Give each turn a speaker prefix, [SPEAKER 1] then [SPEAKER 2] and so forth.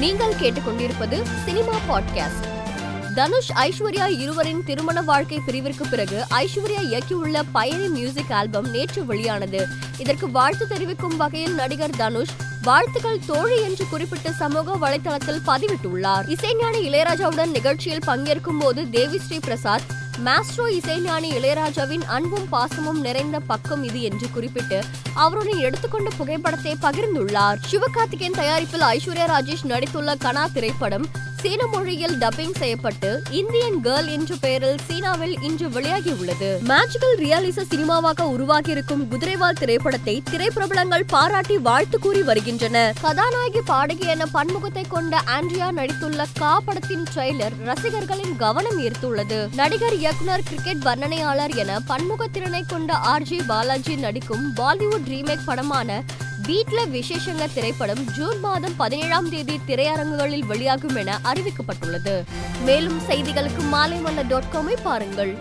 [SPEAKER 1] நீங்கள் கேட்டுக்கொண்டிருப்பது cinema podcast. Dhanush Aishwarya இருவரின் திருமண வாழ்க்கை பிரிவிற்கு பிறகு ஐஸ்வர்யா இயக்கியுள்ள பயணி மியூசிக் ஆல்பம் நேற்று வெளியானது. இதற்கு வாழ்த்து தெரிவிக்கும் வகையில் நடிகர் தனுஷ் வாழ்த்துக்கள் தோழி என்று குறிப்பிட்டு சமூக வலைதளத்தில் பதிவிட்டுள்ளார். இசைஞானி இளையராஜாவுடன் நிகழ்ச்சியில் பங்கேற்கும் போது தேவிஸ்ரீ பிரசாத் மாஸ்ட்ரோ இசைஞானி இளையராஜாவின் அன்பும் பாசமும் நிறைந்த பக்கம் இது என்று குறிப்பிட்டு அவருடன் எடுத்துக்கொண்ட புகைப்படத்தை பகிர்ந்துள்ளார். சிவகார்த்திகேயன் தயாரிப்பில் ஐஸ்வர்யா ராஜேஷ் நடித்துள்ள கனா திரைப்படம் சீன மொழியில் டப்பிங் செய்யப்பட்டு இந்தியன் கேர்ள் என்ற பெயரில் சீனாவில் இன்று வெளியாகியுள்ளது. மேஜிக்கல் ரியாலிச சினிமாவாக உருவாகியிருக்கும் குதிரைவால் திரைப்படத்தை திரைப்பிரபலங்கள் பாராட்டி வாழ்த்து கூறி வருகின்றன. கதாநாயகி பாடகி என பன்முகத்தை கொண்ட ஆண்ட்ரியா நடித்துள்ள கா படத்தின் ட்ரெய்லர் ரசிகர்களின் கவனம் ஈர்த்துள்ளது. நடிகர் இயக்குனர் கிரிக்கெட் வர்ணனையாளர் என பன்முகத்திறனை கொண்ட ஆர்ஜி பாலாஜி நடிக்கும் பாலிவுட் ரீமேக் படமான வீட்ல விசேஷங்க திரைப்படம் ஜூன் மாதம் பதினேழாம் தேதி திரையரங்குகளில் வெளியாகும் என அறிவிக்கப்பட்டுள்ளது. மேலும் செய்திகளுக்கு மாலை டாட் காமை பாருங்கள்.